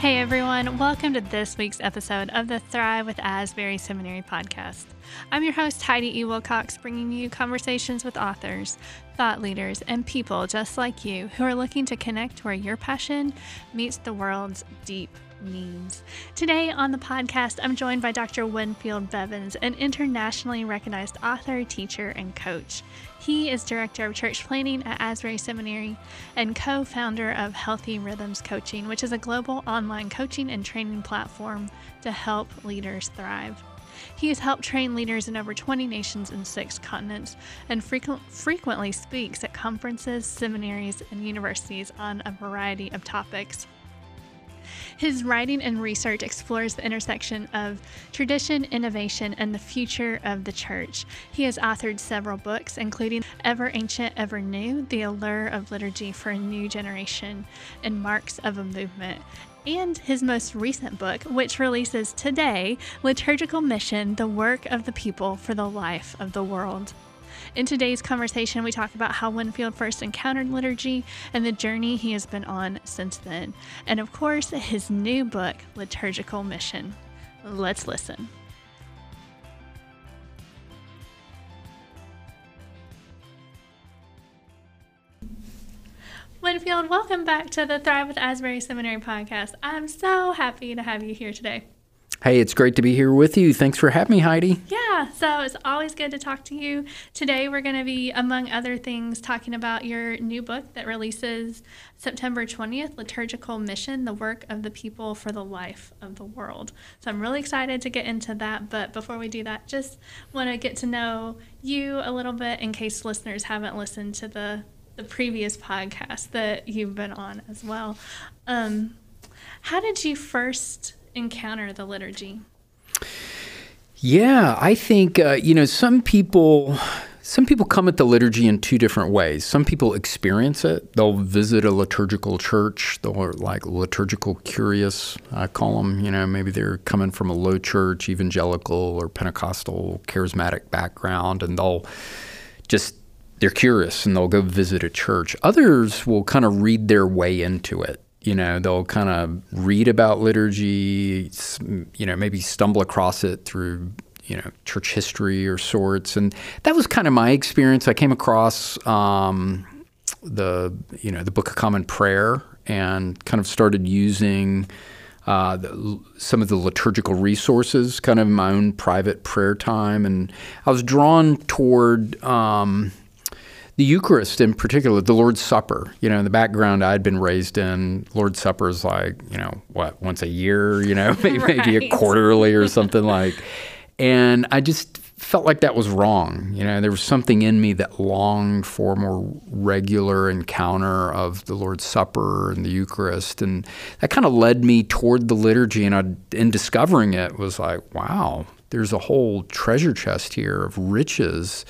Hey everyone, welcome to this week's episode of the Thrive with Asbury Seminary podcast. I'm your host, Heidi E. Wilcox, bringing you conversations with authors, thought leaders, and people just like you who are looking to connect where your passion meets the world's deep needs. Today on the podcast, I'm joined by Dr. Winfield Bevins, an internationally recognized author, teacher, and coach. He is director of church planting at Asbury Seminary and co founder of Healthy Rhythms Coaching, which is a global online coaching and training platform to help leaders thrive. He has helped train leaders in over 20 nations and six continents and frequent, frequently speaks at conferences, seminaries, and universities on a variety of topics. His writing and research explores the intersection of tradition, innovation, and the future of the church. He has authored several books, including Ever Ancient, Ever New The Allure of Liturgy for a New Generation and Marks of a Movement. And his most recent book, which releases today Liturgical Mission The Work of the People for the Life of the World. In today's conversation, we talk about how Winfield first encountered liturgy and the journey he has been on since then. And of course, his new book, Liturgical Mission. Let's listen. Winfield, welcome back to the Thrive with Asbury Seminary podcast. I'm so happy to have you here today. Hey, it's great to be here with you. Thanks for having me, Heidi. Yeah, so it's always good to talk to you. Today, we're going to be, among other things, talking about your new book that releases September 20th Liturgical Mission The Work of the People for the Life of the World. So I'm really excited to get into that. But before we do that, just want to get to know you a little bit in case listeners haven't listened to the, the previous podcast that you've been on as well. Um, how did you first encounter the liturgy? Yeah, I think uh, you know some people. Some people come at the liturgy in two different ways. Some people experience it. They'll visit a liturgical church. They're like liturgical curious, I call them. You know, maybe they're coming from a low church, evangelical or Pentecostal, charismatic background, and they'll just they're curious and they'll go visit a church. Others will kind of read their way into it you know they'll kind of read about liturgy you know maybe stumble across it through you know church history or sorts. And that was kind of my experience. I came across um, the you know the book of common prayer and kind of started using uh, the, some of the liturgical resources kind of my own private prayer time. And i was drawn toward um, the Eucharist in particular, the Lord's Supper. You know, in the background I'd been raised in, Lord's Supper is like, you know, what, once a year, you know, maybe, right. maybe a quarterly or something like. And I just felt like that was wrong. You know, there was something in me that longed for a more regular encounter of the Lord's Supper and the Eucharist. And that kind of led me toward the liturgy. And I, in discovering it, was like, wow, there's a whole treasure chest here of riches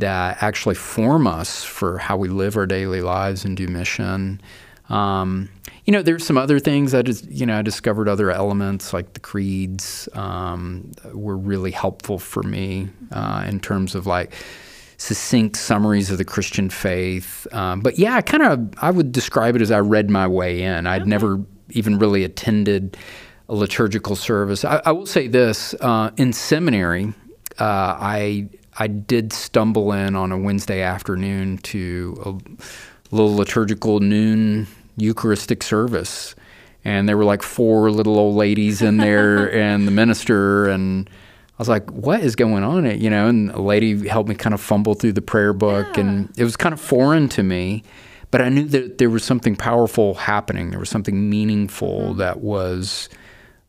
that actually form us for how we live our daily lives and do mission. Um, you know, there's some other things I just, you know, I discovered other elements like the creeds um, were really helpful for me uh, in terms of like succinct summaries of the Christian faith. Um, but yeah, I kind of, I would describe it as I read my way in. I'd okay. never even really attended a liturgical service. I, I will say this uh, in seminary, uh, I I did stumble in on a Wednesday afternoon to a little liturgical noon Eucharistic service. And there were like four little old ladies in there and the minister. And I was like, what is going on? You know, and a lady helped me kind of fumble through the prayer book. Yeah. And it was kind of foreign to me. But I knew that there was something powerful happening. There was something meaningful mm-hmm. that was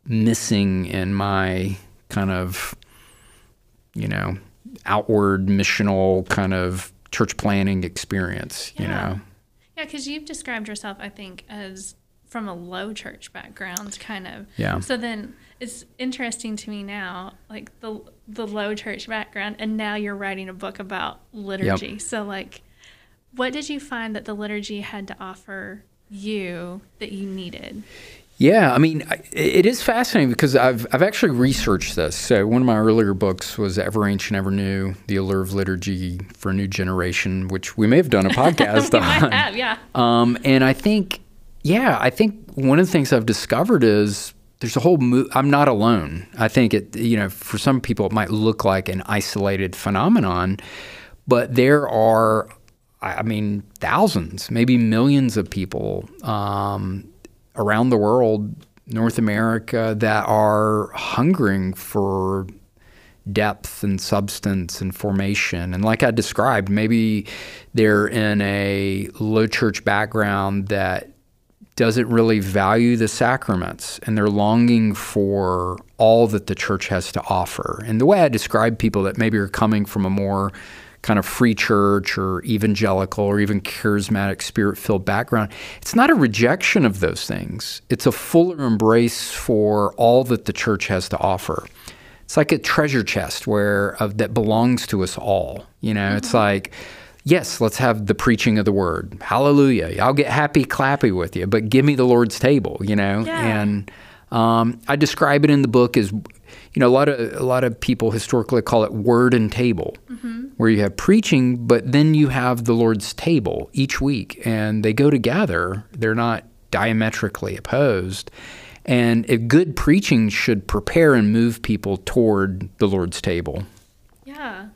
missing in my kind of, you know, outward missional kind of church planting experience, yeah. you know. Yeah, because you've described yourself, I think, as from a low church background, kind of. Yeah. So then it's interesting to me now, like the the low church background, and now you're writing a book about liturgy. Yep. So like, what did you find that the liturgy had to offer you that you needed? Yeah, I mean, it is fascinating because I've I've actually researched this. So one of my earlier books was Ever Ancient, Ever New: The Allure of Liturgy for a New Generation, which we may have done a podcast on. Have, yeah. Um, and I think yeah, I think one of the things I've discovered is there's a whole mo- I'm not alone. I think it you know for some people it might look like an isolated phenomenon, but there are I mean thousands, maybe millions of people um, around the world, North America that are hungering for depth and substance and formation. And like I described, maybe they're in a low church background that doesn't really value the sacraments and they're longing for all that the church has to offer. And the way I describe people that maybe are coming from a more kind of free church or evangelical or even charismatic spirit filled background, it's not a rejection of those things. It's a fuller embrace for all that the church has to offer. It's like a treasure chest where of, that belongs to us all. You know, mm-hmm. it's like yes, let's have the preaching of the word. Hallelujah. I'll get happy clappy with you, but give me the Lord's table, you know? Yeah. And um, I describe it in the book as, you know, a lot of a lot of people historically call it word and table, mm-hmm. where you have preaching, but then you have the Lord's table each week, and they go together. They're not diametrically opposed. And a good preaching should prepare and move people toward the Lord's table. Yeah.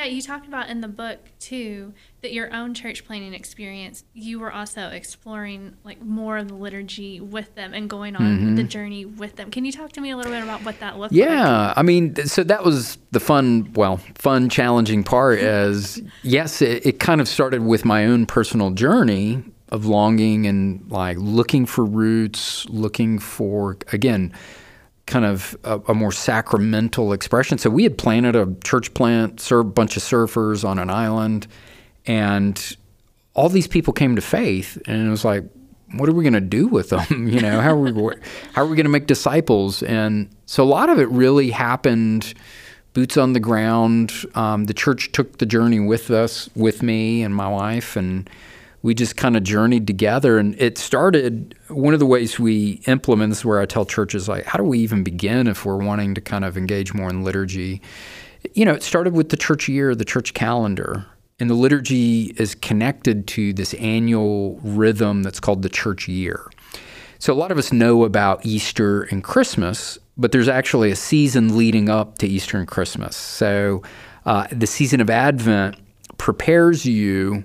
Yeah, you talked about in the book too that your own church planting experience, you were also exploring like more of the liturgy with them and going on mm-hmm. the journey with them. Can you talk to me a little bit about what that looked yeah, like? Yeah, I mean, so that was the fun, well, fun, challenging part. As yes, it, it kind of started with my own personal journey of longing and like looking for roots, looking for again kind of a, a, more sacramental expression. So we had planted a church plant, served a bunch of surfers on an island, and all these people came to faith, and it was like, what are we going to do with them? you know, how are we how are we going to make disciples? And so a lot of it really happened boots on the ground. Um, the church took the journey with us, with me and my wife, and we just kind of journeyed together. And it started, one of the ways we implement this, where I tell churches, like, how do we even begin if we're wanting to kind of engage more in liturgy? You know, it started with the church year, the church calendar. And the liturgy is connected to this annual rhythm that's called the church year. So a lot of us know about Easter and Christmas, but there's actually a season leading up to Easter and Christmas. So uh, the season of Advent prepares you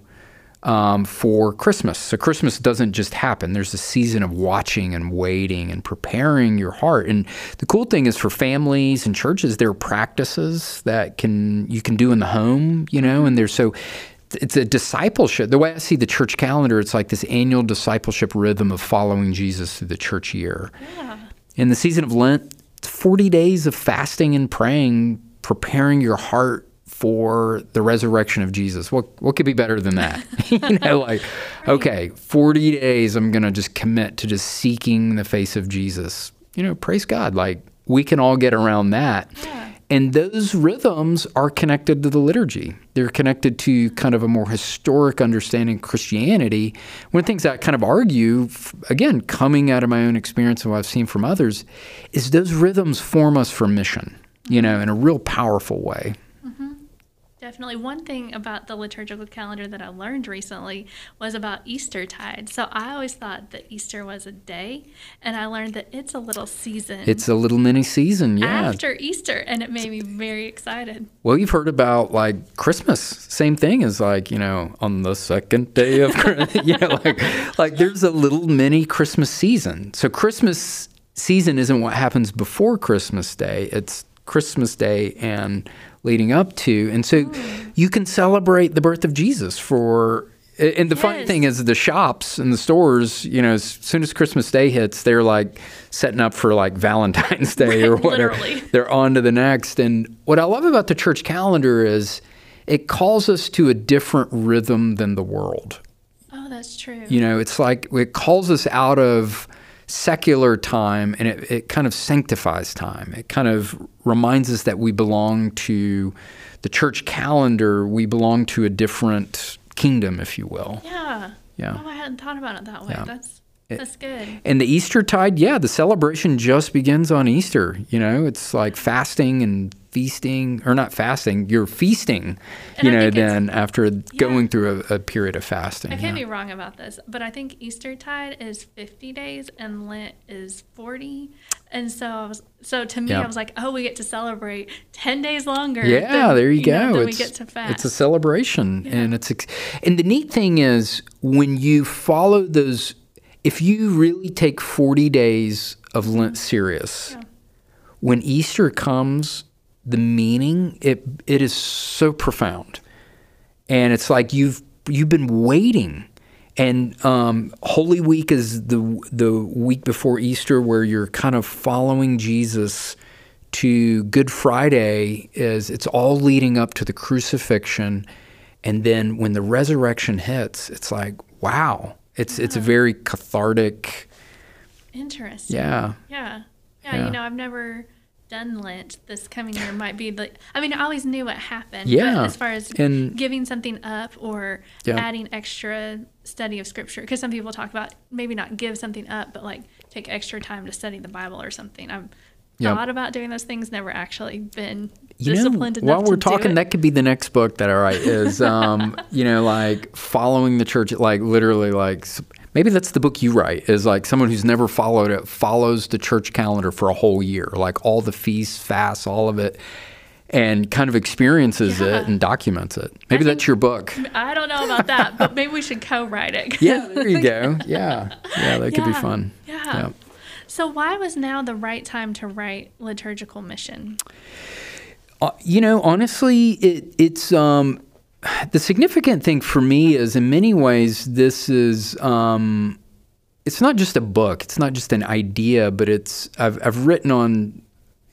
um, for Christmas. So Christmas doesn't just happen. There's a season of watching and waiting and preparing your heart. And the cool thing is for families and churches, there are practices that can you can do in the home, you know, and there's so it's a discipleship. The way I see the church calendar, it's like this annual discipleship rhythm of following Jesus through the church year. Yeah. In the season of Lent, it's 40 days of fasting and praying, preparing your heart for the resurrection of Jesus. What what could be better than that? you know, like okay, 40 days I'm going to just commit to just seeking the face of Jesus. You know, praise God. Like we can all get around that. Yeah. And those rhythms are connected to the liturgy. They're connected to kind of a more historic understanding of Christianity. One of the things I kind of argue, again, coming out of my own experience and what I've seen from others, is those rhythms form us for mission, you know, mm-hmm. in a real powerful way. Definitely. One thing about the liturgical calendar that I learned recently was about Easter tide. So I always thought that Easter was a day, and I learned that it's a little season. It's a little mini season, yeah. After Easter, and it made me very excited. Well, you've heard about like Christmas. Same thing as like, you know, on the second day of Christmas. know, like, like there's a little mini Christmas season. So Christmas season isn't what happens before Christmas Day, it's Christmas Day and leading up to. And so you can celebrate the birth of Jesus for and the yes. funny thing is the shops and the stores, you know, as soon as Christmas Day hits, they're like setting up for like Valentine's Day or whatever. they're on to the next. And what I love about the church calendar is it calls us to a different rhythm than the world. Oh, that's true. You know, it's like it calls us out of secular time and it, it kind of sanctifies time. It kind of reminds us that we belong to the church calendar, we belong to a different kingdom, if you will. Yeah. Yeah. Oh, I hadn't thought about it that way. Yeah. That's That's good. And the Easter tide, yeah, the celebration just begins on Easter. You know, it's like fasting and feasting, or not fasting, you're feasting, And you I know, then after going through a, a period of fasting. I can't yeah. be wrong about this, but I think Easter tide is 50 days and Lent is 40. And so I was so to me Yeah. I was like, "Oh, we get to celebrate 10 days longer." Yeah, than, there you, know, go. than it's, we get to fast. it's a celebration, and it's and the neat thing is when you follow those. If you really take forty days of Lent serious, Yeah. when Easter comes, the meaning it it is so profound, and it's like you've you've been waiting. And um, Holy Week is the the week before Easter, where you're kind of following Jesus to Good Friday is it's all leading up to the crucifixion and then when the resurrection hits it's like wow it's it's a very cathartic Interesting. yeah Yeah. Yeah, Yeah. you know, I've never done Lent. This coming year might be the I mean, I always knew what happened. Yeah, But as far as and- giving something up or Yeah. adding extra study of scripture because some people talk about maybe not give something up but like take extra time to study the bible or something i've Yeah. thought about doing those things never actually been you know disciplined enough while we're talking that could be the next book that i write is um you know like following the church like literally like maybe that's the book you write is like someone who's never followed it follows the church calendar for a whole year like all the feasts fasts all of it and kind of experiences Yeah. it and documents it maybe think- that's your book i don't know about that but maybe we should co-write it yeah there you go yeah yeah that could be Yeah. fun yeah. So why was now the right time to write liturgical mission Uh, you know, honestly, it, it's um, the significant thing for me is in many ways this is um, it's not just a book, it's not just an idea, but it's I've I've written on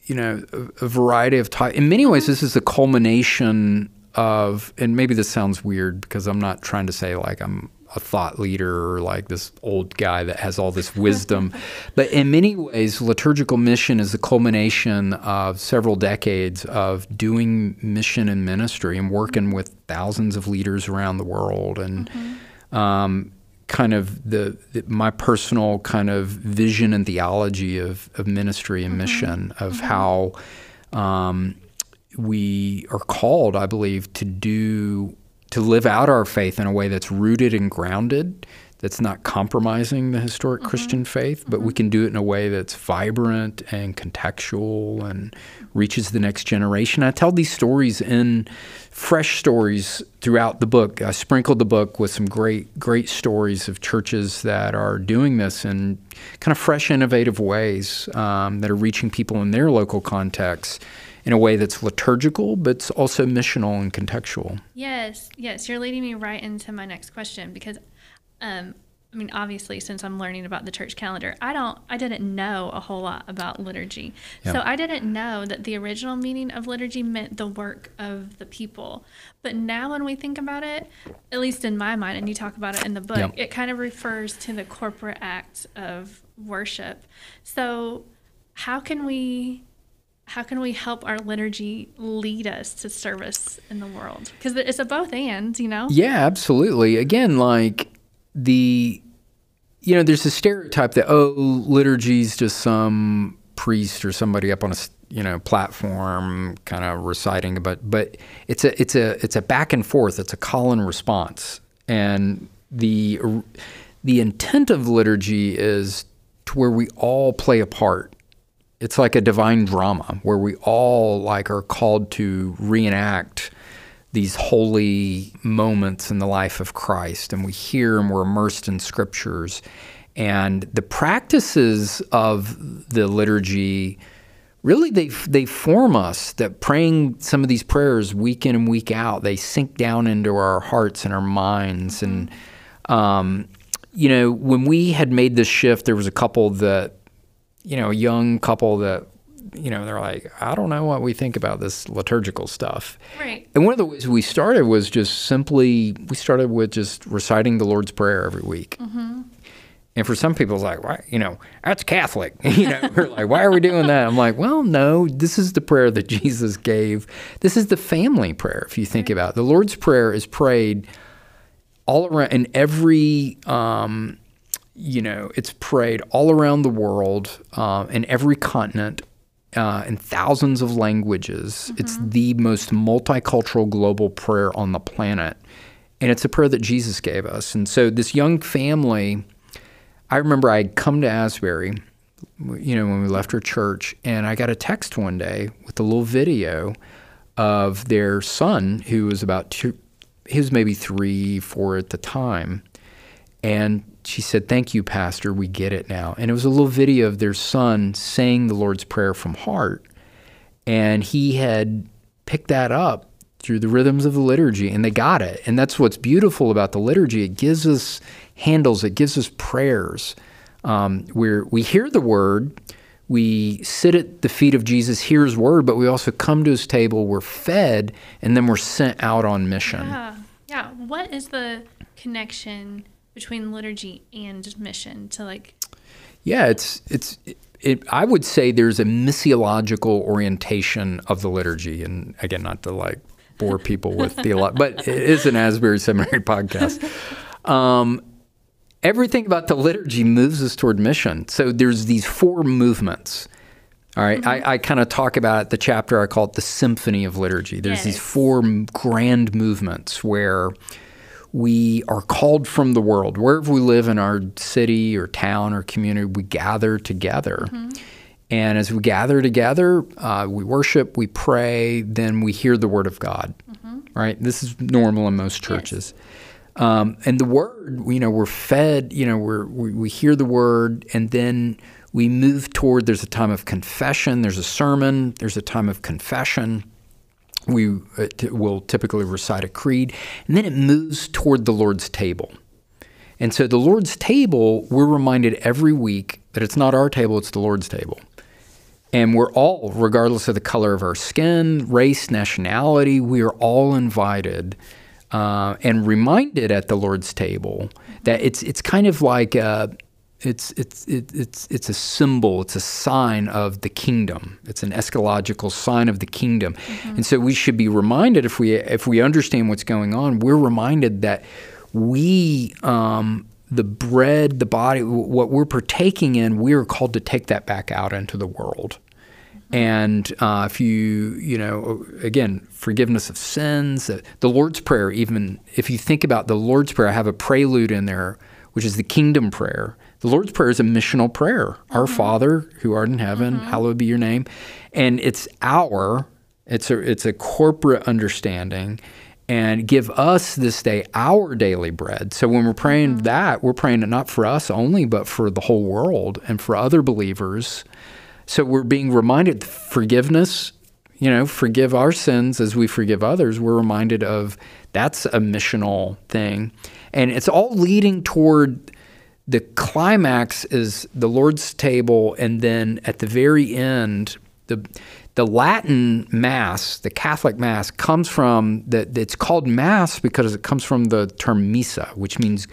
you know a, a variety of types. In many ways, this is a culmination of, and maybe this sounds weird because I'm not trying to say like I'm a thought leader or like this old guy that has all this wisdom. but in many ways, liturgical mission is the culmination of several decades of doing mission and ministry and working with thousands of leaders around the world. And um, kind of the, the my personal kind of vision and theology of, of ministry and mission of how um, we are called, I believe, to do to live out our faith in a way that's rooted and grounded, that's not compromising the historic Christian faith, but we can do it in a way that's vibrant and contextual and reaches the next generation. I tell these stories in fresh stories throughout the book. I sprinkled the book with some great, great stories of churches that are doing this in kind of fresh, innovative ways um, that are reaching people in their local contexts in a way that's liturgical, but it's also missional and contextual. Yes, yes, you're leading me right into my next question because, um, I mean, obviously, since I'm learning about the church calendar, I don't, I didn't know a whole lot about liturgy. Yeah. So I didn't know that the original meaning of liturgy meant the work of the people. But now, when we think about it, at least in my mind, and you talk about it in the book, Yeah. it kind of refers to the corporate act of worship. So, how can we? How can we help our liturgy lead us to service in the world? Because it's a both and, you know? Yeah, absolutely. Again, like the, you know, there's a stereotype that oh, liturgy's just some priest or somebody up on a, you know platform kind of reciting, but but it's a it's a it's a back and forth. It's a call and response, and the the intent of liturgy is to where we all play a part it's like a divine drama where we all like are called to reenact these holy moments in the life of Christ and we hear and we're immersed in scriptures. And the practices of the liturgy really they they form us that praying some of these prayers week in and week out they sink down into our hearts and our minds. And um, you know when we had made this shift there was a couple that you know, young couple that, you know, they're like, I don't know what we think about this liturgical stuff. Right. And one of the ways we started was just simply, we started with just reciting the Lord's Prayer every week. And for some people, it's like, why, you know, that's Catholic. you know, we're like, why are we doing that? I'm like, well, no, this is the prayer that Jesus gave. This is the family prayer, if you think about it. The Lord's Prayer is prayed all around in every um, you know, it's prayed all around the world, uh, in every continent, uh, in thousands of languages. Mm-hmm. It's the most multicultural global prayer on the planet. And it's a prayer that Jesus gave us. And so this young family, I remember I'd come to Asbury, you know, when we left our church, and I got a text one day with a little video of their son who was about two, he was maybe three, four at the time. And she said, Thank you, Pastor. We get it now. And it was a little video of their son saying the Lord's Prayer from heart. And he had picked that up through the rhythms of the liturgy and they got it. And that's what's beautiful about the liturgy. It gives us handles, it gives us prayers um, where we hear the word, we sit at the feet of Jesus, hear his word, but we also come to his table, we're fed, and then we're sent out on mission. Yeah. Yeah. What is the connection between liturgy and mission to like yeah it's it's it, I would say there's a missiological orientation of the liturgy, and again, not to like bore people with the theology, but it is an Asbury Seminary podcast. Um, everything about the liturgy moves us toward mission. So there's these four movements. All right? mm-hmm. I, I kind of talk about the chapter I call it the symphony of liturgy. There's yes. these four grand movements where we are called from the world. Wherever we live in our city or town or community, we gather together. Mm-hmm. And as we gather together, uh, we worship, we pray, then we hear the word of God. Mm-hmm. Right? This is normal in most churches. Yes. Um, and the word, you know, we're fed, you know, we're, we, we hear the word, and then we move toward there's a time of confession, there's a sermon, there's a time of confession we uh, will typically recite a creed, and then it moves toward the Lord's table. And so the Lord's table, we're reminded every week that it's not our table, it's the Lord's table. And we're all, regardless of the color of our skin, race, nationality, we are all invited uh, and reminded at the Lord's table that it's it's kind of like a, it's it's it, it's it's a symbol. It's a sign of the kingdom. It's an eschatological sign of the kingdom, mm-hmm. and so we should be reminded if we if we understand what's going on, we're reminded that we. Um, the bread, the body, what we're partaking in, we're called to take that back out into the world. Mm-hmm. And uh, if you, you know, again, forgiveness of sins, uh, the Lord's Prayer, even if you think about the Lord's Prayer, I have a prelude in there, which is the kingdom prayer. The Lord's Prayer is a missional prayer. Mm-hmm. Our Father who art in heaven, mm-hmm. hallowed be your name. And it's our, it's a, it's a corporate understanding. And give us this day our daily bread. So when we're praying mm-hmm. that, we're praying it not for us only, but for the whole world and for other believers. So we're being reminded forgiveness, you know, forgive our sins as we forgive others. We're reminded of that's a missional thing. And it's all leading toward the climax is the Lord's table, and then at the very end, the the Latin Mass, the Catholic Mass, comes from that. It's called Mass because it comes from the term missa, which means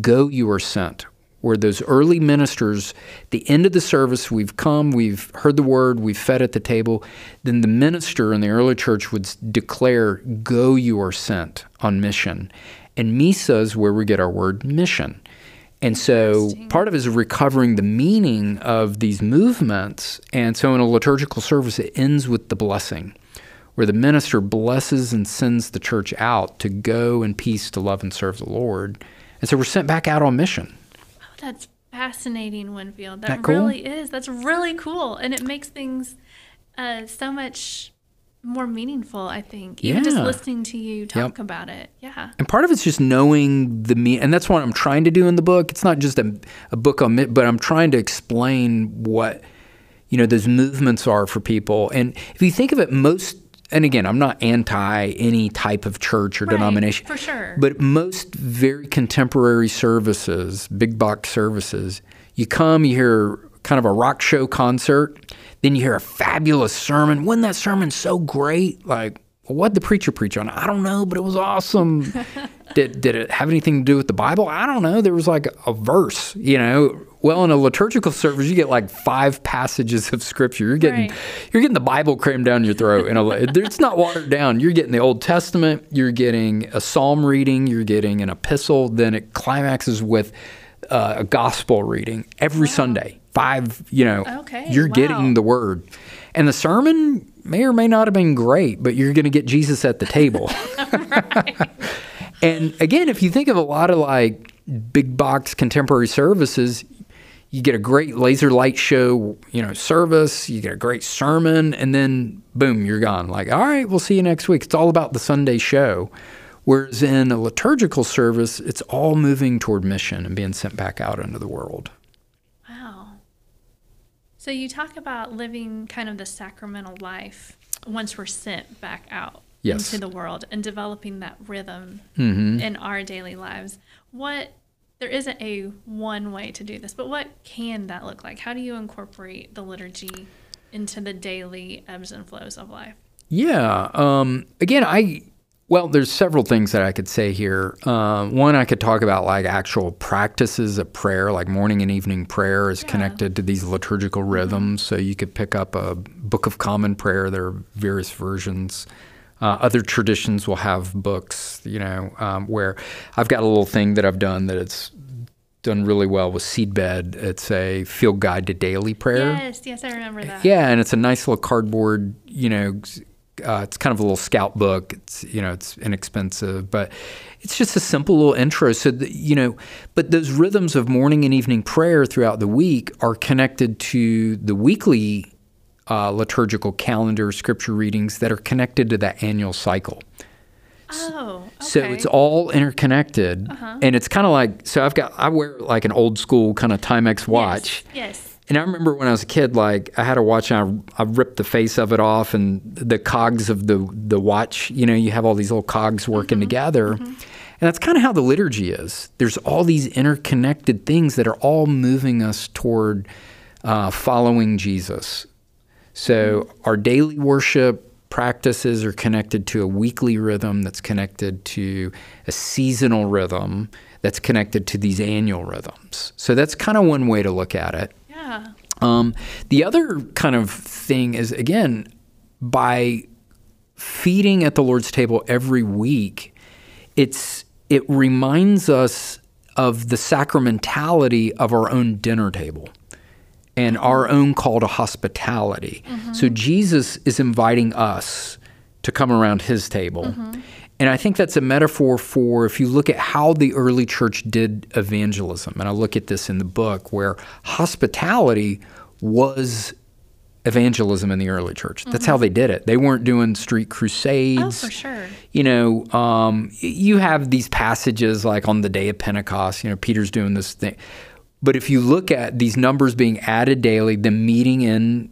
"go, you are sent." Where those early ministers, the end of the service, we've come, we've heard the word, we've fed at the table. Then the minister in the early church would declare, "Go, you are sent on mission." And missa is where we get our word mission. And so part of it is recovering the meaning of these movements. And so in a liturgical service, it ends with the blessing, where the minister blesses and sends the church out to go in peace to love and serve the Lord. And so we're sent back out on mission. Oh, that's fascinating, Winfield. That, that cool? really is. That's really cool. And it makes things uh, so much more meaningful, I think. Even yeah. just listening to you talk yep. about it. Yeah. And part of it's just knowing the me and that's what I'm trying to do in the book. It's not just a, a book on it, but I'm trying to explain what you know those movements are for people. And if you think of it most and again, I'm not anti any type of church or right, denomination. For sure. But most very contemporary services, big box services, you come, you hear kind of a rock show concert then you hear a fabulous sermon. Wasn't that sermon so great? Like, what the preacher preach on? I don't know, but it was awesome. did did it have anything to do with the Bible? I don't know. There was like a verse, you know. Well, in a liturgical service, you get like five passages of scripture. You're getting right. you're getting the Bible crammed down your throat. And it's not watered down. You're getting the Old Testament. You're getting a psalm reading. You're getting an epistle. Then it climaxes with uh, a gospel reading every Sunday. Five, you know, Okay, you're wow. getting the word. And the sermon may or may not have been great, but you're going to get Jesus at the table. and again, if you think of a lot of like big box contemporary services, you get a great laser light show, you know, service, you get a great sermon, and then boom, you're gone. Like, all right, we'll see you next week. It's all about the Sunday show. Whereas in a liturgical service, it's all moving toward mission and being sent back out into the world. So you talk about living kind of the sacramental life once we're sent back out Yes. into the world and developing that rhythm Mm-hmm. in our daily lives. What there isn't a one way to do this, but what can that look like? How do you incorporate the liturgy into the daily ebbs and flows of life? Yeah. Um, again, I well, there's several things that I could say here. Uh, one, I could talk about like actual practices of prayer, like morning and evening prayer is Yeah. connected to these liturgical rhythms. So you could pick up a Book of Common Prayer. There are various versions. Uh, other traditions will have books, you know, um, where I've got a little thing that I've done that it's done really well with Seedbed. It's a field guide to daily prayer. Yes, yes, I remember that. Yeah, and it's a nice little cardboard. You know, uh, it's kind of a little scout book. It's you know, it's inexpensive, but it's just a simple little intro. So that, you know, but those rhythms of morning and evening prayer throughout the week are connected to the weekly uh, liturgical calendar, scripture readings that are connected to that annual cycle. Oh, okay. So it's all interconnected, and it's kind of like so. I've got I wear like an old school kind of Timex watch. Yes. yes. And I remember when I was a kid, like I had a watch and I, I ripped the face of it off and the cogs of the, the watch, you know, you have all these little cogs working mm-hmm, together. Mm-hmm. And that's kind of how the liturgy is. There's all these interconnected things that are all moving us toward uh, following Jesus. So mm-hmm. our daily worship practices are connected to a weekly rhythm that's connected to a seasonal rhythm that's connected to these annual rhythms. So that's kind of one way to look at it. Yeah. Um, the other kind of thing is again by feeding at the Lord's table every week, it's it reminds us of the sacramentality of our own dinner table and our own call to hospitality. So Jesus is inviting us to come around his table. And I think that's a metaphor for if you look at how the early church did evangelism, and I look at this in the book, where hospitality was evangelism in the early church. That's how they did it. They weren't doing street crusades Oh, for sure. you know, um, you have these passages like on the day of Pentecost, you know, Peter's doing this thing. But if you look at these numbers being added daily, the meeting in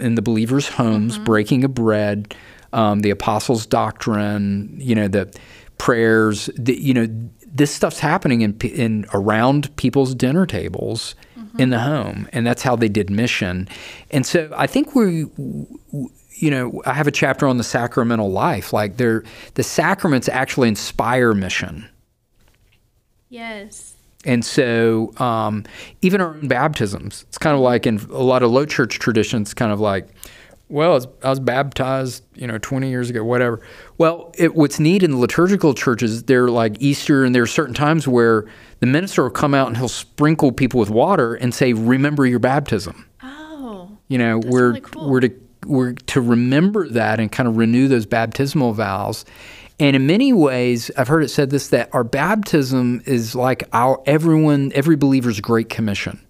in the believers' homes, breaking of bread, um, the apostles' doctrine, you know, the prayers, the, you know, this stuff's happening in, in around people's dinner tables in the home, and that's how they did mission. And so I think we you know, I have a chapter on the sacramental life. Like they're the sacraments actually inspire mission. Yes. And so um, even our own baptisms, it's kind of like in a lot of low church traditions, kind of like, well, I was, I was baptized, you know, 20 years ago, whatever. Well, it, what's neat in the liturgical churches, they're like Easter, and there are certain times where the minister will come out and he'll sprinkle people with water and say, remember your baptism. Oh. You know, That's we're really cool. we're to we're to remember that and kind of renew those baptismal vows. And in many ways, I've heard it said this that our baptism is like our everyone, every believer's great commission.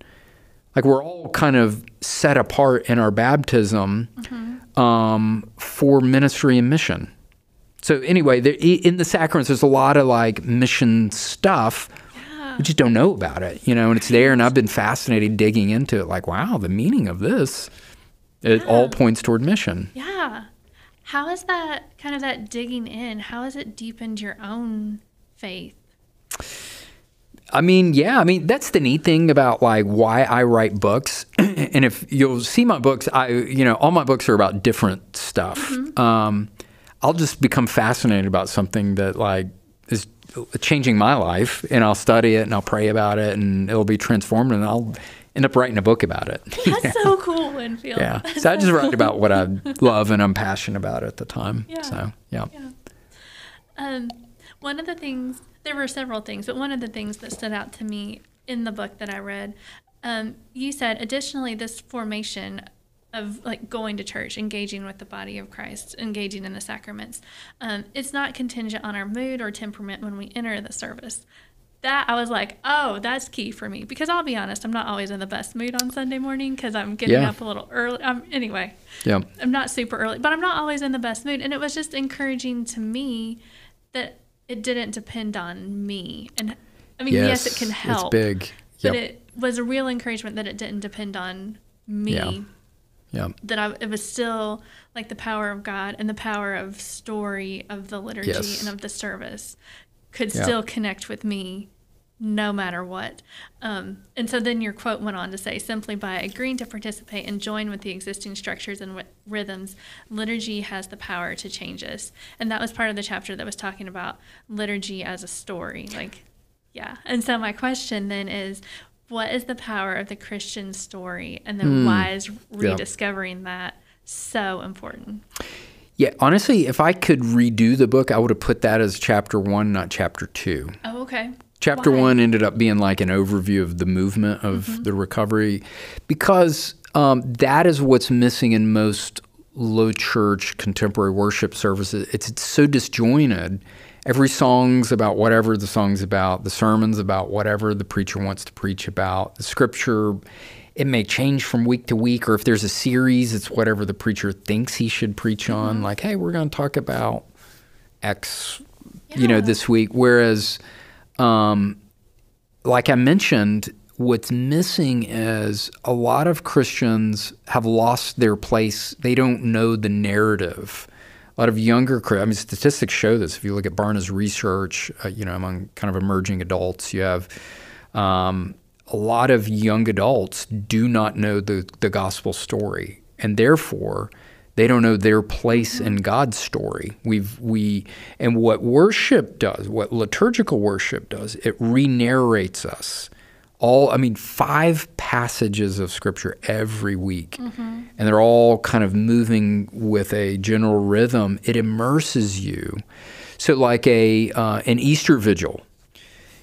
Like we're all kind of set apart in our baptism Mm-hmm. um, for ministry and mission. So anyway, there, in the sacraments, there's a lot of like mission stuff. We just don't know about it, you know, and it's there. And I've been fascinated digging into it. Like, wow, the meaning of this. It all points toward mission. Yeah. How is that kind of that digging in? How has it deepened your own faith? I mean, yeah, I mean that's the neat thing about like why I write books. and if you'll see my books, I you know all my books are about different stuff. Um, I'll just become fascinated about something that like is changing my life, and I'll study it and I'll pray about it, and it'll be transformed, and I'll end up writing a book about it. That's so cool, Winfield. yeah, so I just write about what I love and I'm passionate about at the time. Yeah. So yeah. Um, one of the things, there were several things, but one of the things that stood out to me in the book that I read, um, you said additionally this formation of like going to church, engaging with the body of Christ, engaging in the sacraments, um, it's not contingent on our mood or temperament when we enter the service. That I was like, oh, that's key for me because I'll be honest, I'm not always in the best mood on Sunday morning because I'm getting Yeah. up a little early. Um, anyway, Yeah. I'm not super early, but I'm not always in the best mood. And it was just encouraging to me that it didn't depend on me. And I mean, yes, it can help. It's big. But it was a real encouragement that it didn't depend on me. Yeah. yeah. That I, it was still like the power of God and the power of story of the liturgy Yes. and of the service could Yeah. still connect with me no matter what. Um, and so then your quote went on to say simply by agreeing to participate and join with the existing structures and rhythms, liturgy has the power to change us. And that was part of the chapter that was talking about liturgy as a story. Like, yeah. And so my question then is what is the power of the Christian story? And then why is rediscovering that so important? Yeah, honestly, if I could redo the book, I would have put that as chapter one, not chapter two. Oh, okay. Chapter Why? one ended up being like an overview of the movement of the recovery because um, that is what's missing in most low church contemporary worship services. It's, it's so disjointed. Every song's about whatever the song's about, the sermon's about whatever the preacher wants to preach about, the scripture. It may change from week to week, or if there's a series, it's whatever the preacher thinks he should preach on. Like, hey, we're going to talk about X, you know, this week. Whereas, um, like I mentioned, what's missing is a lot of Christians have lost their place. They don't know the narrative. A lot of younger, I mean, statistics show this. If you look at Barna's research, uh, you know, among kind of emerging adults, you have um, a lot of young adults do not know the, the gospel story, and therefore they don't know their place in God's story. We've we and what worship does, what liturgical worship does, it re-narrates us. All I mean, five passages of scripture every week, and they're all kind of moving with a general rhythm. It immerses you. So, like a uh, an Easter vigil,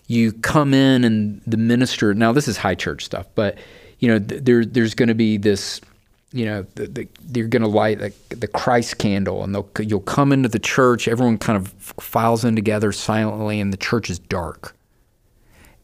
you come in and the minister now this is high church stuff but you know th- there there's going to be this you know the, the, they're going to light the, the Christ candle and they'll you'll come into the church everyone kind of files in together silently and the church is dark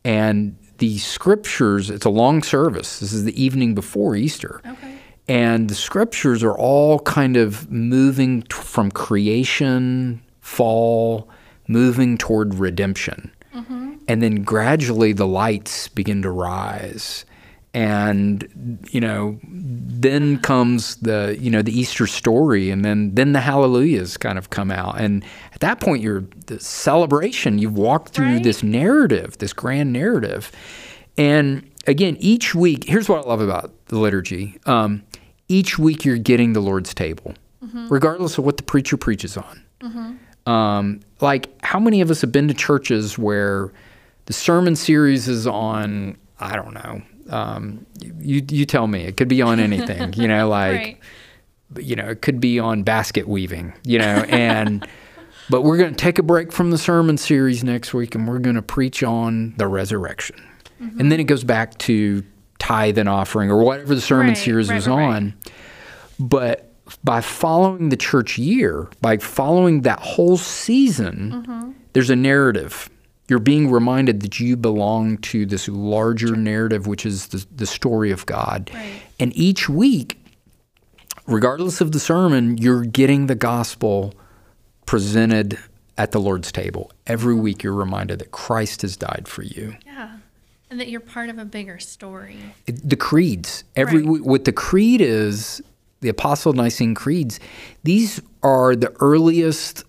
and the scriptures it's a long service this is the evening before Easter Okay. and the scriptures are all kind of moving t- from creation, fall, moving toward redemption. Mm-hmm. And then gradually the lights begin to rise. And you know, then comes the you know the Easter story, and then then the Hallelujahs kind of come out, and at that point you're the celebration. You've walked through Right. this narrative, this grand narrative, and again, each week, here's what I love about the liturgy. Um, each week, you're getting the Lord's table, regardless of what the preacher preaches on. Um, like, how many of us have been to churches where the sermon series is on, I don't know, um, you, you tell me, it could be on anything, you know, like, right. you know, it could be on basket weaving, you know, and but we're going to take a break from the sermon series next week and we're going to preach on the resurrection. And then it goes back to tithe and offering or whatever the sermon Right, series right, was on. But by following the church year, by following that whole season, Mm-hmm. there's a narrative. You're being reminded that you belong to this larger narrative, which is the, the story of God. Right. And each week, regardless of the sermon, you're getting the gospel presented at the Lord's table. Every mm-hmm. week, you're reminded that Christ has died for you. Yeah. And that you're part of a bigger story. It- the creeds, every Right. what the creed is, the Apostle Nicene creeds. These are the earliest,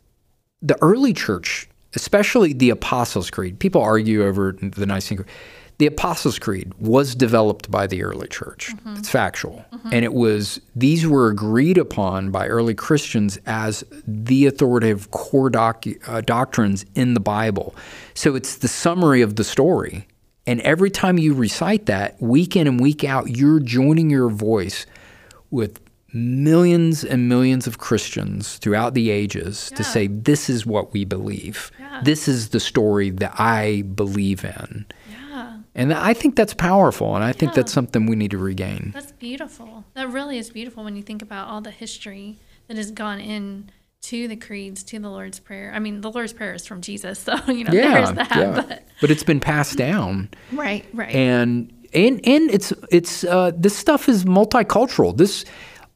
the early church, especially the Apostles' Creed. People argue over the Nicene Creed. The Apostles' Creed was developed by the early church. It's factual, and it was these were agreed upon by early Christians as the authoritative core doc, uh, doctrines in the Bible. So it's the summary of the story. And every time you recite that, week in and week out, you're joining your voice with millions and millions of Christians throughout the ages to say, This is what we believe. Yeah. This is the story that I believe in. Yeah. And I think that's powerful, and I think that's something we need to regain. That's beautiful. That really is beautiful when you think about all the history that has gone in to the creeds, to the Lord's Prayer. I mean, the Lord's Prayer is from Jesus, so you know Yeah, there's that. yeah. But But it's been passed down. right, right. and and and it's it's uh, this stuff is multicultural. This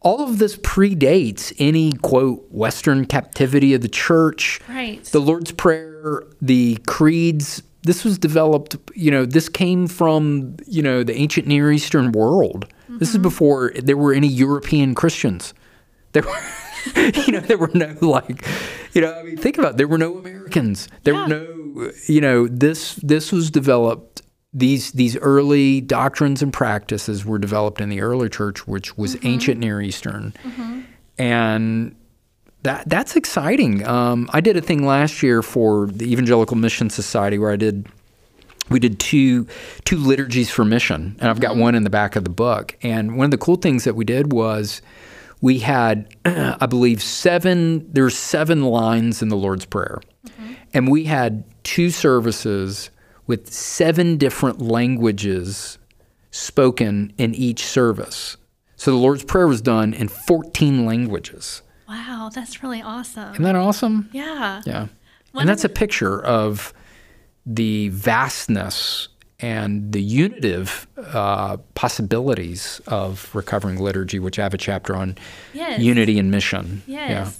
all of this predates any quote Western captivity of the church. Right. The Lord's Prayer, the creeds. This was developed. You know, this came from you know the ancient Near Eastern world. This is mm-hmm. before there were any European Christians. There were. you know, there were no like, you know, I mean, think about it. There were no Americans. There Yeah. were no, you know, this this was developed. These these early doctrines and practices were developed in the early church, which was mm-hmm. ancient Near Eastern, mm-hmm. and that that's exciting. Um, I did a thing last year for the Evangelical Mission Society where I did we did two two liturgies for mission, and I've got mm-hmm. one in the back of the book. And one of the cool things that we did was we had, I believe, seven. There's seven lines in the Lord's Prayer, and we had two services with seven different languages spoken in each service. So the Lord's Prayer was done in 14 languages. wow, that's really awesome. Isn't that awesome? yeah. Yeah. One and that's a picture of the vastness and the unitive uh, possibilities of recovering liturgy, which I have a chapter on Yes. unity and mission. Yes. Yeah.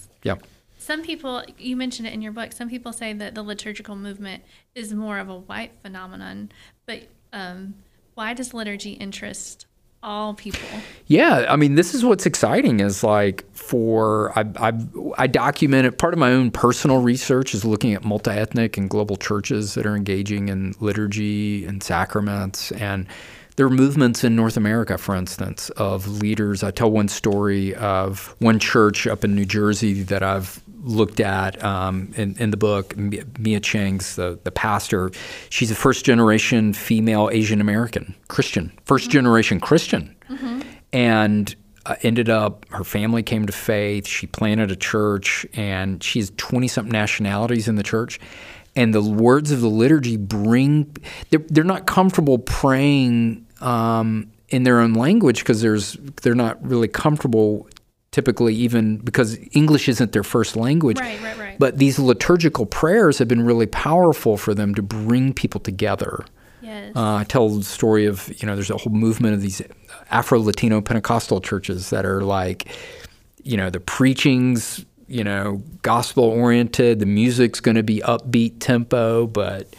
Some people, you mentioned it in your book, some people say that the liturgical movement is more of a white phenomenon, but um, why does liturgy interest all people? Yeah, I mean, this is what's exciting is like for I I, I part of my own personal research is looking at multi-ethnic and global churches that are engaging in liturgy and sacraments and there are movements in North America, for instance, of leaders. I tell one story of one church up in New Jersey that I've looked at um, in, in the book. Mia Chang's the, the pastor. She's a first generation female Asian American Christian, 1st generation Christian and uh, ended up her family came to faith she planted a church and she has 20 something nationalities in the church and the words of the liturgy bring they're, they're not comfortable praying um, in their own language because there's they're not really comfortable typically even because english isn't their first language Right, right, right. but these liturgical prayers have been really powerful for them to bring people together Yes. uh, I tell the story of, you know, there's a whole movement of these Afro Latino Pentecostal churches that are like, you know, the preaching's, you know, gospel oriented, the music's going to be upbeat tempo, but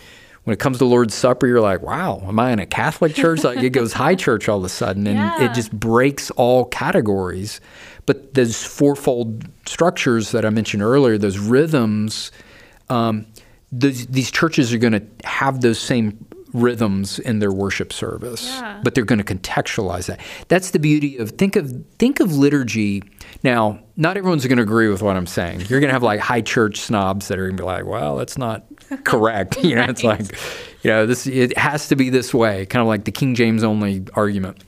when it comes to Lord's Supper, you're like, wow, am I in a Catholic church? like it goes high church all of a sudden, and Yeah. it just breaks all categories. But those fourfold structures that I mentioned earlier, those rhythms, um, those, these churches are going to have those same rhythms in their worship service, Yeah. but they're going to contextualize that. That's the beauty of think of think of liturgy. Now, not everyone's going to agree with what I'm saying. You're going to have like high church snobs that are going to be like, "Well, that's not correct." You know, it's like, you know, this it has to be this way, kind of like the King James only argument.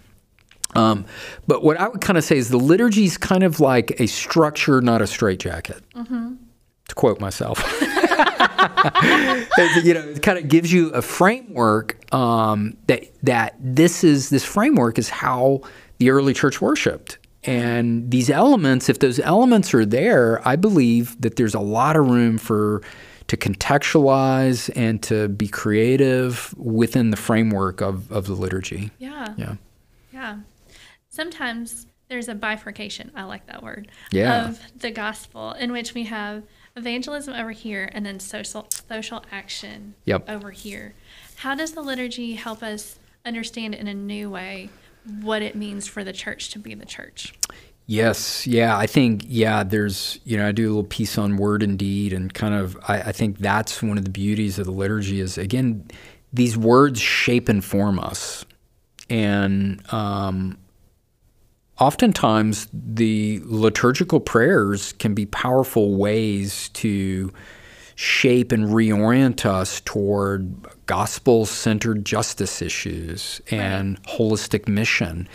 Um, but what I would kind of say is the liturgy is kind of like a structure, not a straitjacket. To quote myself. You know, it kind of gives you a framework um, that that this is this framework is how the early church worshipped. And these elements, if those elements are there, I believe that there's a lot of room for to contextualize and to be creative within the framework of, of the liturgy. yeah. Yeah. Yeah. Sometimes there's a bifurcation, I like that word, Yeah. of the gospel in which we have evangelism over here and then social social action Yep. over here. How does the liturgy help us understand in a new way what it means for the church to be the church? Yes, yeah, I think yeah. There's you know I do a little piece on word and deed, and kind of I, I think that's one of the beauties of the liturgy is again these words shape and form us, and um, oftentimes the liturgical prayers can be powerful ways to shape and reorient us toward gospel centered justice issues and holistic mission.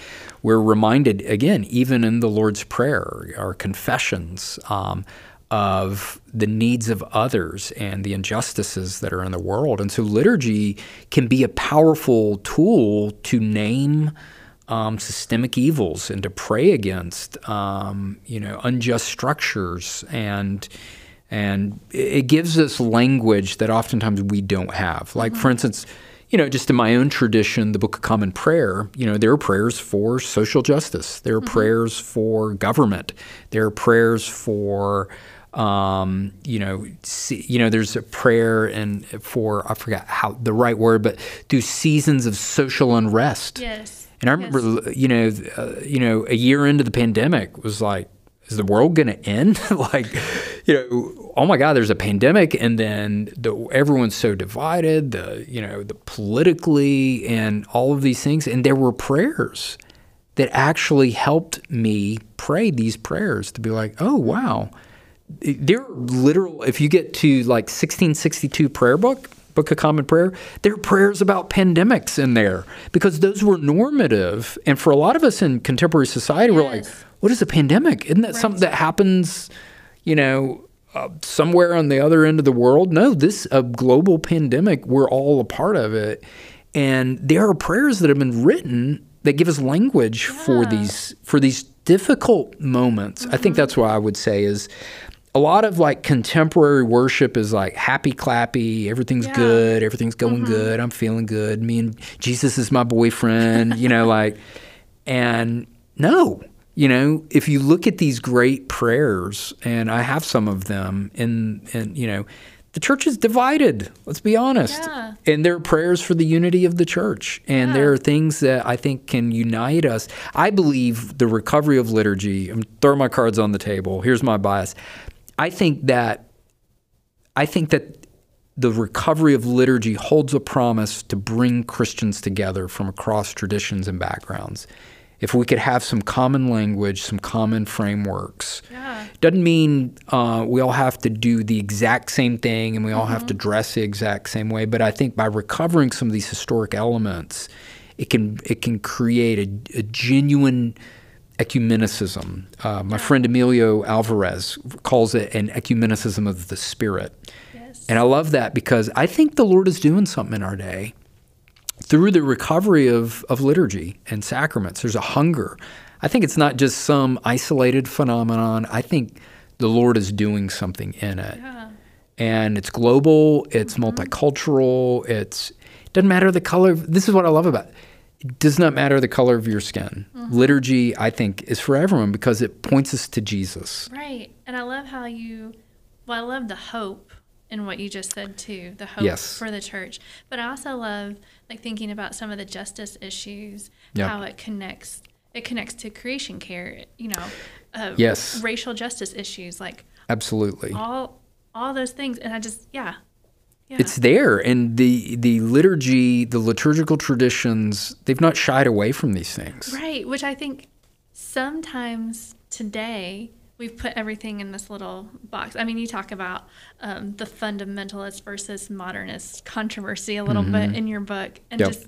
We're reminded, again, even in the Lord's Prayer, our confessions, um, of the needs of others and the injustices that are in the world. And so liturgy can be a powerful tool to name um, systemic evils and to pray against, um, you know, unjust structures and and it gives us language that oftentimes we don't have. Like, mm-hmm. for instance, you know, just in my own tradition, the Book of Common Prayer, you know, there are prayers for social justice, there are mm-hmm. prayers for government, there are prayers for um, you know, see, you know, there's a prayer and for I forgot how the right word, but through seasons of social unrest. Yes. And I remember, yes. you know, uh, you know, a year into the pandemic was like, is the world going to end? like, you know, oh my God, there's a pandemic, and then the, everyone's so divided. The you know, the politically and all of these things, and there were prayers that actually helped me pray these prayers to be like, oh wow there are literal if you get to like 1662 prayer book book of common prayer there are prayers about pandemics in there because those were normative and for a lot of us in contemporary society yes. we're like what is a pandemic isn't that right. something that happens you know uh, somewhere on the other end of the world no this a global pandemic we're all a part of it and there are prayers that have been written that give us language yeah. for these for these difficult moments. Mm-hmm. I think mm-hmm. that's what I would say is a lot of like contemporary worship is like happy clappy, everything's yeah. good, everything's going mm-hmm. good, I'm feeling good. Me and Jesus is my boyfriend, you know, like, and no, you know, if you look at these great prayers, and I have some of them, and and you know, the church is divided. Let's be honest. Yeah. And there are prayers for the unity of the church, and yeah. there are things that I think can unite us. I believe the recovery of liturgy. I'm throwing my cards on the table. Here's my bias. I think that I think that the recovery of liturgy holds a promise to bring Christians together from across traditions and backgrounds. If we could have some common language, some common frameworks, yeah. doesn't mean uh, we all have to do the exact same thing and we all mm-hmm. have to mm-hmm. dress the exact same way. But I think by recovering some of these historic elements, it can it can create a, a genuine ecumenicism. Uh, my friend Emilio Alvarez calls it an ecumenicism of the spirit. Yes. And I love that because I think the Lord is doing something in our day through the recovery of, of liturgy and sacraments. There's a hunger. I think it's not just some isolated phenomenon. I think the Lord is doing something in it. Yeah. And it's global, it's mm-hmm. multicultural, it's it doesn't matter the color. This is what I love about it it does not matter the color of your skin. Mm-hmm. Liturgy, I think, is for everyone because it points us to Jesus. Right. And I love how you, well, I love the hope in what you just said too, the hope yes. for the church. But I also love like thinking about some of the justice issues, yep. how it connects. It connects to creation care, you know, uh, yes, racial justice issues, like absolutely all all those things. And I just, yeah, yeah. It's there, and the the liturgy, the liturgical traditions, they've not shied away from these things. Right, which I think sometimes today we've put everything in this little box. I mean, you talk about um, the fundamentalist versus modernist controversy a little mm-hmm. bit in your book, and yep. just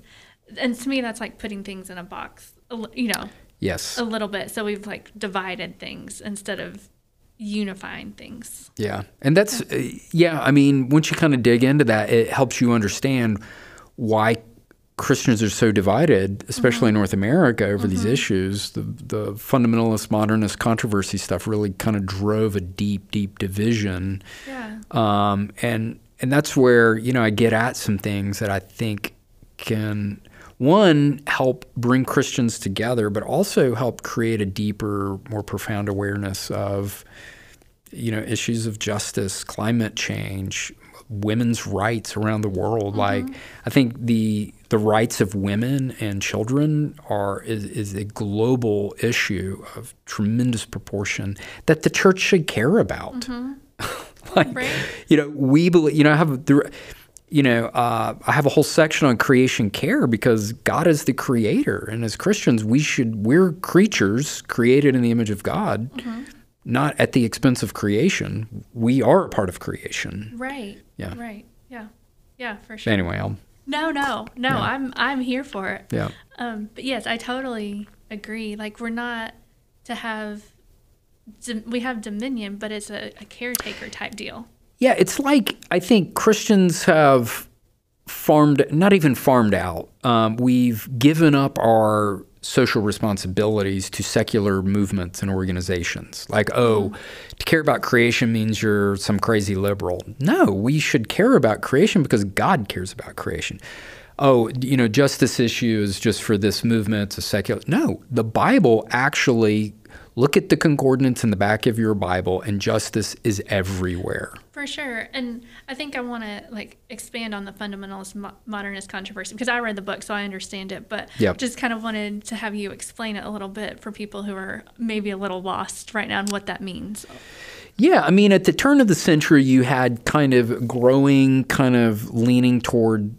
and to me that's like putting things in a box. You know. Yes. A little bit. So we've like divided things instead of unifying things. Yeah. And that's, uh, yeah, I mean, once you kind of dig into that, it helps you understand why Christians are so divided, especially mm-hmm. in North America, over mm-hmm. these issues. The, the fundamentalist modernist controversy stuff really kind of drove a deep, deep division. Yeah. Um, and, and that's where, you know, I get at some things that I think can one, help bring Christians together, but also help create a deeper, more profound awareness of, you know, issues of justice, climate change, women's rights around the world. Mm-hmm. Like, I think the the rights of women and children are is, is a global issue of tremendous proportion that the church should care about. Mm-hmm. like, right. you know, we believe. You know, I have the you know, uh, I have a whole section on creation care because God is the creator, and as Christians, we should we're creatures created in the image of God, mm-hmm. not at the expense of creation. We are a part of creation. Right. Yeah. Right. Yeah. Yeah, for sure. Anyway, I'll. No, no, no. Yeah. I'm I'm here for it. Yeah. Um, but yes, I totally agree. Like we're not to have we have dominion, but it's a, a caretaker type deal. Yeah, it's like I think Christians have farmed, not even farmed out. Um, we've given up our social responsibilities to secular movements and organizations. Like, oh, to care about creation means you're some crazy liberal. No, we should care about creation because God cares about creation. Oh, you know, justice issue is just for this movement, it's a secular. No, the Bible actually look at the concordance in the back of your Bible, and justice is everywhere. For sure, and I think I want to like expand on the fundamentalist mo- modernist controversy because I read the book, so I understand it. But Yep. just kind of wanted to have you explain it a little bit for people who are maybe a little lost right now and what that means. Yeah, I mean, at the turn of the century, you had kind of growing, kind of leaning toward,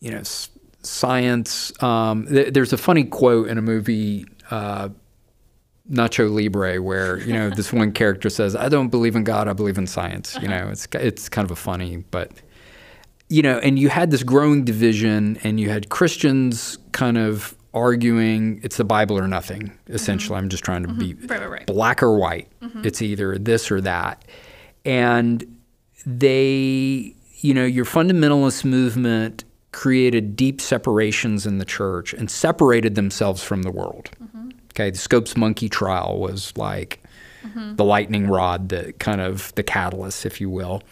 you know, s- science. Um, th- there's a funny quote in a movie, uh, Nacho Libre, where you know this one character says, "I don't believe in God, I believe in science." You know, it's it's kind of a funny, but you know, and you had this growing division, and you had Christians kind of arguing it's the Bible or nothing. Mm-hmm. Essentially, I'm just trying to mm-hmm. be Right, right, right. black or white. Mm-hmm. It's either this or that. And they, you know, your fundamentalist movement created deep separations in the church and separated themselves from the world. Okay, the Scopes Monkey trial was like mm-hmm. the lightning rod, the kind of the catalyst, if you will.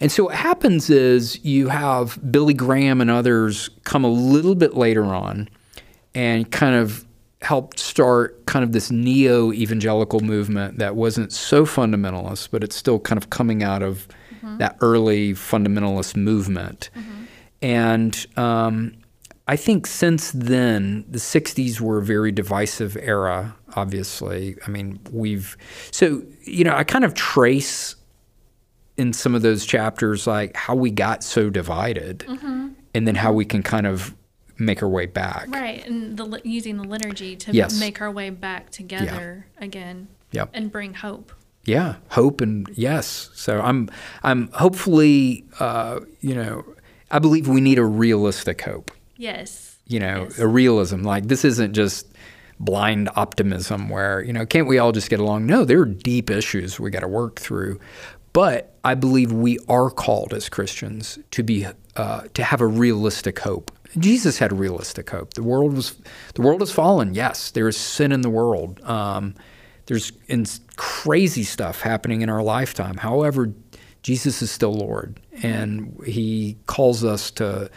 And so what happens is you have Billy Graham and others come a little bit later on and kind of helped start kind of this neo evangelical movement that wasn't so fundamentalist, but it's still kind of coming out of mm-hmm. that early fundamentalist movement. Mm-hmm. And um, I think since then, the 60s were a very divisive era, obviously. I mean, we've, so, you know, I kind of trace in some of those chapters like how we got so divided and then how we can kind of make our way back. Right, and the using the liturgy to Yes. make our way back together again Yep. and bring hope. Yeah, hope and yes. So I'm I'm hopefully uh, you know I believe we need a realistic hope. Yes. You know, Yes. a realism. Like this isn't just blind optimism where you know can't we all just get along? No, there are deep issues we got to work through. But I believe we are called as Christians to be uh, to have a realistic hope. Jesus had realistic hope. The world was the world has fallen. Yes, there is sin in the world. Um, there's in crazy stuff happening in our lifetime. However, Jesus is still Lord, and He calls us to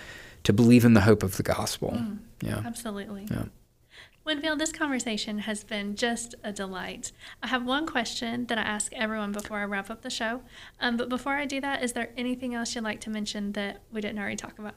to believe in the hope of the gospel. Yeah. Absolutely. Yeah. Winfield, this conversation has been just a delight. I have one question that I ask everyone before I wrap up the show. Um, but before I do that, is there anything else you'd like to mention that we didn't already talk about?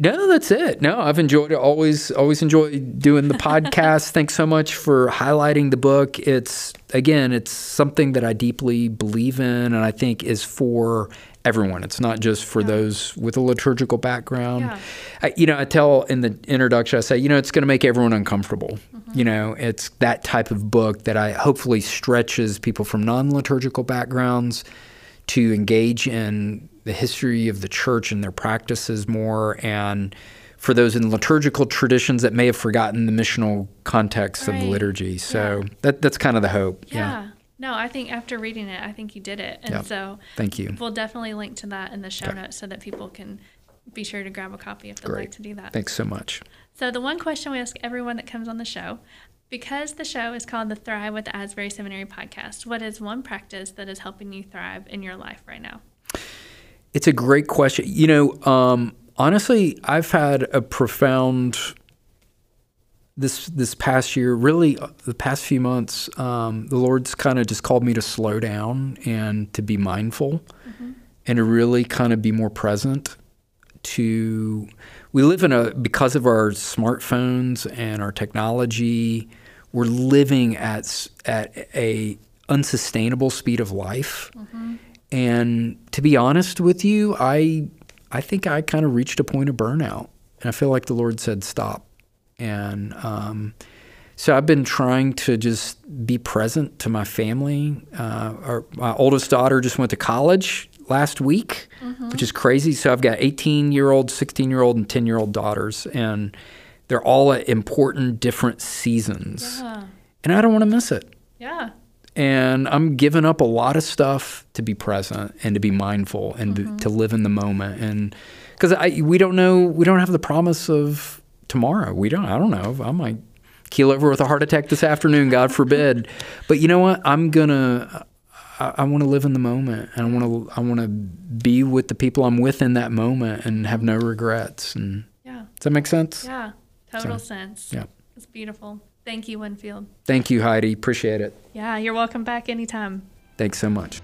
No, that's it. No, I've enjoyed it. Always, always enjoy doing the podcast. Thanks so much for highlighting the book. It's again, it's something that I deeply believe in, and I think is for everyone. It's not just for those with a liturgical background. Yeah. I, you know, I tell in the introduction, I say, you know, it's going to make everyone uncomfortable. Mm-hmm. You know, it's that type of book that I hopefully stretches people from non-liturgical backgrounds to engage in the history of the church and their practices more and for those in liturgical traditions that may have forgotten the missional context of the liturgy. So that that's kind of the hope. Yeah. No, I think after reading it, I think you did it. And so Thank you. we'll definitely link to that in the show notes so that people can be sure to grab a copy if they'd Great. like to do that. Thanks so much. So, the one question we ask everyone that comes on the show because the show is called the Thrive with Asbury Seminary podcast, what is one practice that is helping you thrive in your life right now? It's a great question. You know, um, honestly, I've had a profound this this past year, really uh, the past few months. Um, the Lord's kind of just called me to slow down and to be mindful, and to really kind of be more present. To we live in a because of our smartphones and our technology, we're living at at a unsustainable speed of life. And to be honest with you, I I think I kind of reached a point of burnout, and I feel like the Lord said stop. And um, so I've been trying to just be present to my family. Uh, our, my oldest daughter just went to college last week, which is crazy. So I've got 18 year old, 16 year old, and 10 year old daughters, and they're all at important different seasons. Yeah. And I don't want to miss it. Yeah. and I'm giving up a lot of stuff to be present and to be mindful and mm-hmm. to, to, live in the moment. And because we don't know, we don't have the promise of tomorrow. We don't. I don't know. I might keel over with a heart attack this afternoon, God forbid. But you know what? I'm gonna. I, I want to live in the moment, and I want to. I want to be with the people I'm with in that moment, and have no regrets. And yeah, does that make sense? Yeah, total so, sense. Yeah, it's beautiful. Thank you, Winfield. Thank you, Heidi. Appreciate it. Yeah, you're welcome back anytime. Thanks so much.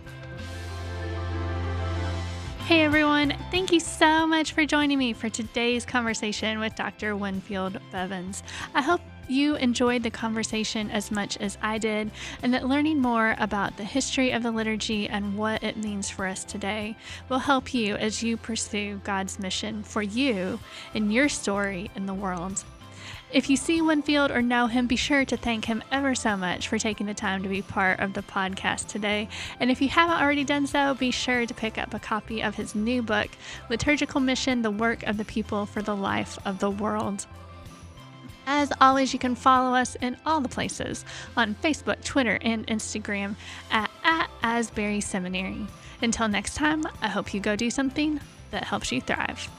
Hey everyone, thank you so much for joining me for today's conversation with Dr. Winfield Bevins. I hope you enjoyed the conversation as much as I did, and that learning more about the history of the liturgy and what it means for us today will help you as you pursue God's mission for you and your story in the world. If you see Winfield or know him, be sure to thank him ever so much for taking the time to be part of the podcast today. And if you haven't already done so, be sure to pick up a copy of his new book, Liturgical Mission The Work of the People for the Life of the World. As always, you can follow us in all the places on Facebook, Twitter, and Instagram at, at Asbury Seminary. Until next time, I hope you go do something that helps you thrive.